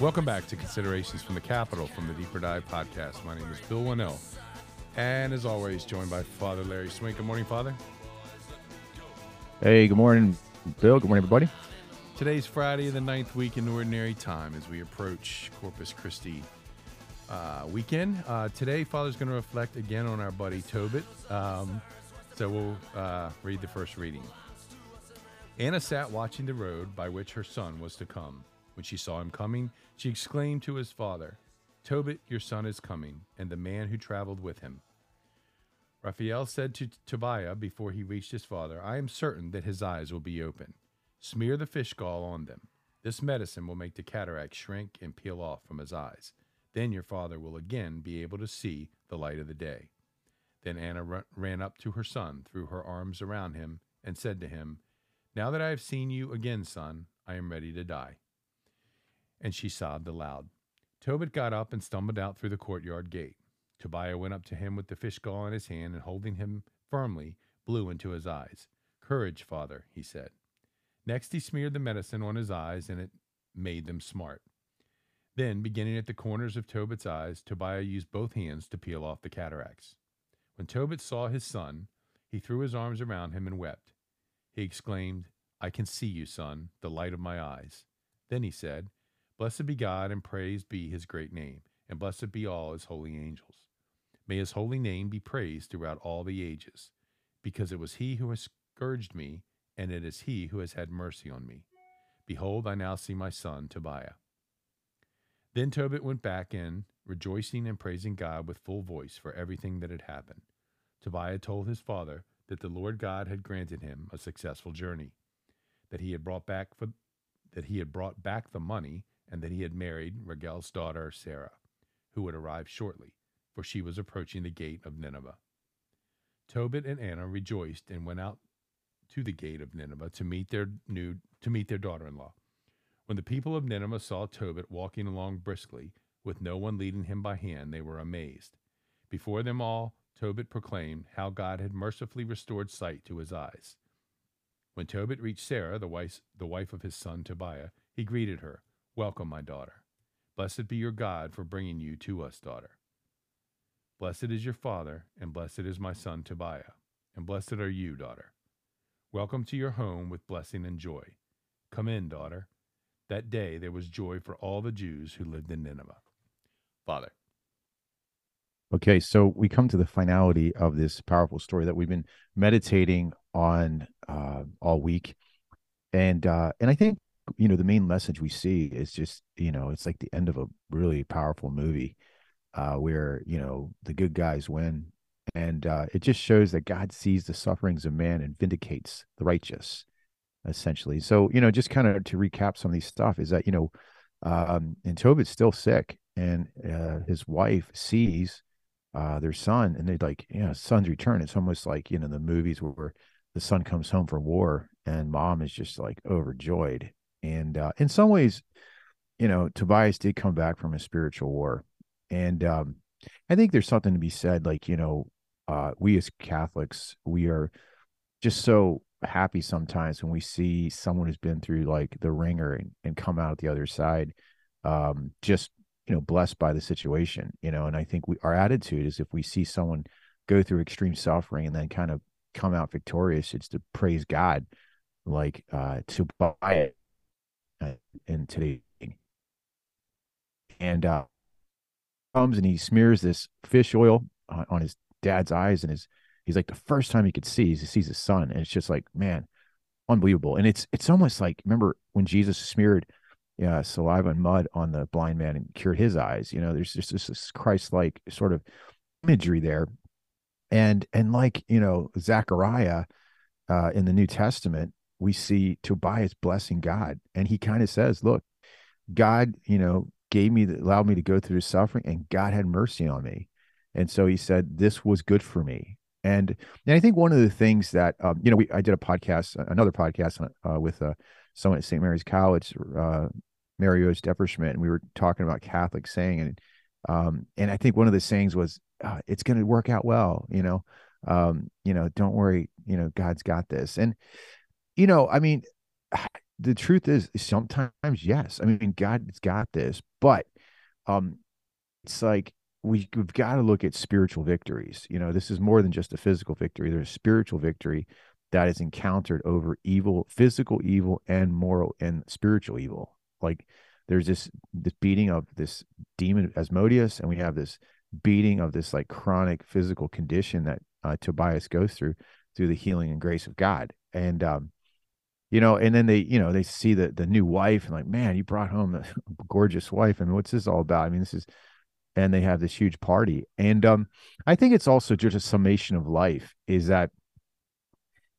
Welcome back to Considerations from the Capitol from the Deeper Dive podcast. My name is Bill Wannall, and as always, joined by Father Larry Swink. Good morning, Father. Hey, good morning, Bill. Good morning, everybody. Today's Friday, the ninth week in Ordinary Time, as we approach Corpus Christi uh, weekend. Uh, today, Father's going to reflect again on our buddy Tobit. Um, so we'll uh, read the first reading. Anna sat watching the road by which her son was to come. When she saw him coming, she exclaimed to his father, Tobit, your son is coming, and the man who traveled with him. Raphael said to Tobiah before he reached his father, I am certain that his eyes will be open. Smear the fish gall on them. This medicine will make the cataract shrink and peel off from his eyes. Then your father will again be able to see the light of the day. Then Anna ran up to her son, threw her arms around him, and said to him, Now that I have seen you again, son, I am ready to die. And she sobbed aloud. Tobit got up and stumbled out through the courtyard gate. Tobiah went up to him with the fish gall in his hand and holding him firmly, blew into his eyes. Courage, father, he said. Next, he smeared the medicine on his eyes, and it made them smart. Then, beginning at the corners of Tobit's eyes, Tobiah used both hands to peel off the cataracts. When Tobit saw his son, he threw his arms around him and wept. He exclaimed, I can see you, son, the light of my eyes. Then he said, Blessed be God, and praised be his great name, and blessed be all his holy angels. May his holy name be praised throughout all the ages, because it was he who has scourged me, and it is he who has had mercy on me. Behold, I now see my son Tobiah. Then Tobit went back in, rejoicing and praising God with full voice for everything that had happened. Tobiah told his father that the Lord God had granted him a successful journey, that he had brought back for, that he had brought back the money, and that he had married Raguel's daughter Sarah, who would arrive shortly for she was approaching the gate of Nineveh. Tobit and Anna rejoiced and went out to the gate of Nineveh to meet their new to meet their daughter-in-law. When the people of Nineveh saw Tobit walking along briskly, with no one leading him by hand, they were amazed. Before them all, Tobit proclaimed how God had mercifully restored sight to his eyes. When Tobit reached Sarah, the wife, the wife of his son Tobiah, he greeted her, Welcome, my daughter. Blessed be your God for bringing you to us, daughter. Blessed is your father, and blessed is my son Tobiah, and blessed are you, daughter. Welcome to your home with blessing and joy. Come in, daughter. That day there was joy for all the Jews who lived in Nineveh. Father. Okay, so we come to the finality of this powerful story that we've been meditating on uh, all week, and uh, and I think you know the main message we see is just you know it's like the end of a really powerful movie uh, where you know the good guys win, and uh, it just shows that God sees the sufferings of man and vindicates the righteous, essentially. So you know, just kind of to recap some of these stuff is that you know, um, and Tobit's still sick, and uh, his wife sees uh, their son, and they like, you know, son's return. It's almost like you know the movies where the son comes home from war, and mom is just like overjoyed. And uh, in some ways, you know, Tobias did come back from a spiritual war. And um, I think there's something to be said, like, you know, uh, we as Catholics, we are just so happy sometimes when we see someone who's been through like the wringer and, and come out the other side, um, just, you know, blessed by the situation, you know, and I think we, our attitude is if we see someone go through extreme suffering and then kind of come out victorious, it's to praise God, like, uh, to buy it in today. And, uh, comes and he smears this fish oil on, on his dad's eyes and his he's like the first time he could see he sees his son. And it's just like man unbelievable. And it's it's almost like remember when jesus smeared yeah, saliva and mud on the blind man and cured his eyes? You know there's just this, this christ-like sort of imagery there. And and like you know zechariah uh, in the new testament we see tobias blessing god and he kind of says look god you know gave me, allowed me to go through the suffering, and God had mercy on me. And so he said, This was good for me. And, and I think one of the things that, um, you know, we, I did a podcast, another podcast uh, with uh, someone at St. Mary's College, uh, Mario Depperschmidt, and we were talking about Catholic saying, and, um, and I think one of the sayings was, uh, it's going to work out well, you know, um, you know, don't worry, you know, God's got this. And, you know, I mean, the truth is sometimes yes. I mean, God's got this, but um, it's like we, we've got to look at spiritual victories. You know, this is more than just a physical victory. There's spiritual victory that is encountered over evil, physical evil, and moral and spiritual evil. Like there's this this beating of this demon Asmodeus, and we have this beating of this like chronic physical condition that uh, Tobias goes through through the healing and grace of God. And um, you know, and then they, you know, they see the the new wife and like, man, you brought home a gorgeous wife. I mean, what's this all about? I mean, this is and they have this huge party. And um, I think it's also just a summation of life is that,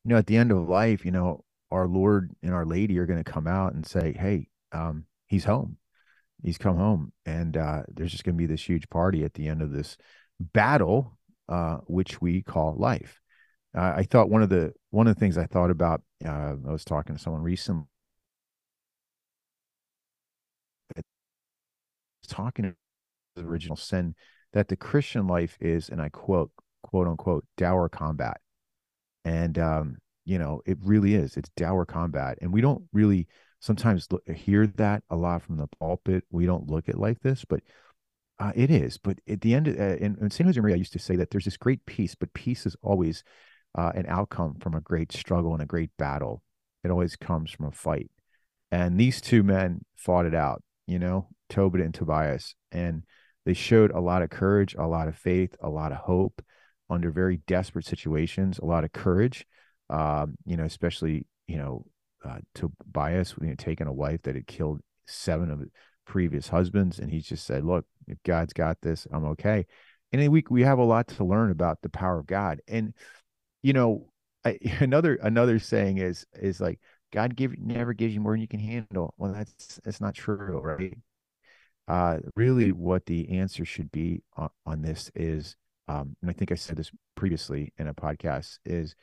you know, at the end of life, you know, our Lord and our Lady are going to come out and say, Hey, um, he's home. He's come home. And uh, there's just going to be this huge party at the end of this battle, uh, which we call life. Uh, I thought one of the one of the things I thought about. Uh, I was talking to someone recently. Talking to the original sin that the Christian life is, and I quote, quote unquote, dour combat. And, um, you know, it really is. It's dour combat. And we don't really sometimes look, hear that a lot from the pulpit. We don't look at like this, but uh, it is. But at the end, of, uh, in, in St. Josemaria, I used to say that there's this great peace, but peace is always uh, an outcome from a great struggle and a great battle. It always comes from a fight. And these two men fought it out, you know, Tobit and Tobias. And they showed a lot of courage, a lot of faith, a lot of hope under very desperate situations, a lot of courage. Um, you know, especially you know uh, Tobias, you know, taking a wife that had killed seven of previous husbands, and he just said, "Look, if God's got this, I'm okay." And we we have a lot to learn about the power of God, and you know, I, another another saying is is like God give never gives you more than you can handle. Well, that's that's not true, right? uh, really what the answer should be on, on this is, um, and I think I said this previously in a podcast, is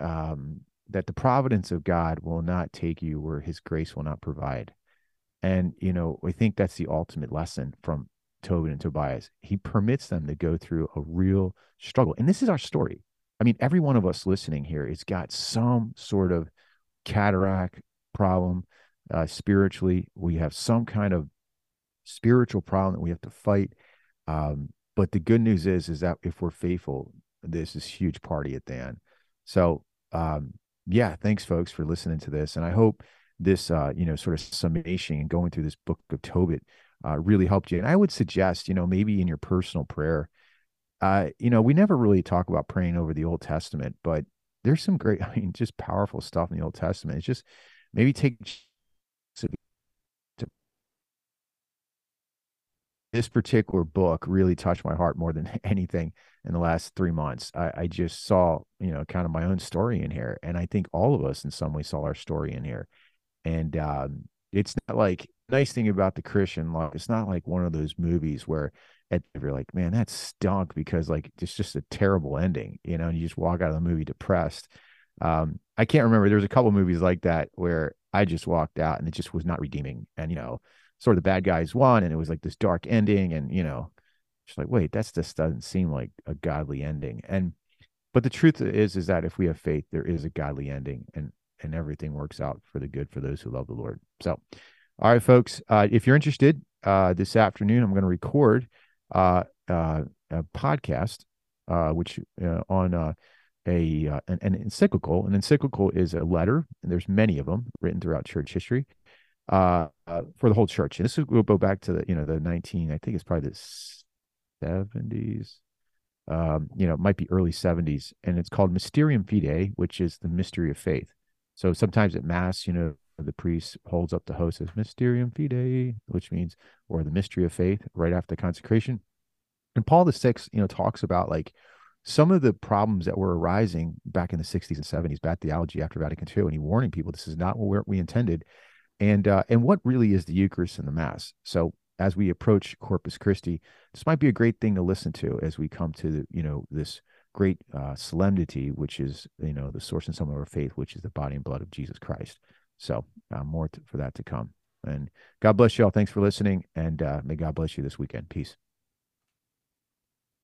um, that the providence of God will not take you where his grace will not provide. And, you know, I think that's the ultimate lesson from Tobit and Tobias. He permits them to go through a real struggle. And this is our story. I mean, every one of us listening here has got some sort of cataract problem uh, spiritually. We have some kind of spiritual problem that we have to fight. Um, but the good news is, is that if we're faithful, this is huge party at the end. So, um, yeah, thanks folks for listening to this. And I hope this, uh, you know, sort of summation and going through this book of Tobit, uh, really helped you. And I would suggest, you know, maybe in your personal prayer, uh, you know, we never really talk about praying over the Old Testament, but there's some great, I mean, just powerful stuff in the Old Testament. It's just maybe take this particular book really touched my heart more than anything in the last three months. I, I, just saw, you know, kind of my own story in here. And I think all of us in some way saw our story in here. And um, it's not like nice thing about the Christian life, it's not like one of those movies where at, you're like, man, that stunk because like it's just a terrible ending, you know, and you just walk out of the movie depressed. Um, I can't remember. There was a couple movies like that where I just walked out and it just was not redeeming. And you know, sort of the bad guys won and it was like this dark ending and you know just like wait that's just doesn't seem like a godly ending and but the truth is is that if we have faith there is a godly ending and and everything works out for the good for those who love the lord so all right folks uh, if you're interested uh, this afternoon i'm going to record uh, uh, a podcast uh, which uh, on a an, an encyclical an encyclical is a letter and there's many of them written throughout church history for the whole church. And this will go back to the, you know, the 19, I think it's probably the 70s. Um, you know, it might be early 70s. And it's called Mysterium Fidei, which is the mystery of faith. So sometimes at Mass, you know, the priest holds up the host as Mysterium Fidei, which means, or the mystery of faith right after consecration. And Paul the Sixth, you know, talks about like some of the problems that were arising back in the 60s and 70s, bad theology after Vatican II, and he warning people this is not what we intended and uh, and what really is the Eucharist and the Mass. So as we approach Corpus Christi, this might be a great thing to listen to as we come to the, you know this great uh, solemnity, which is you know the source and sum of our faith, which is the body and blood of Jesus Christ. So uh, more to, for that to come. And God bless you all. Thanks for listening, and uh, may God bless you this weekend. Peace.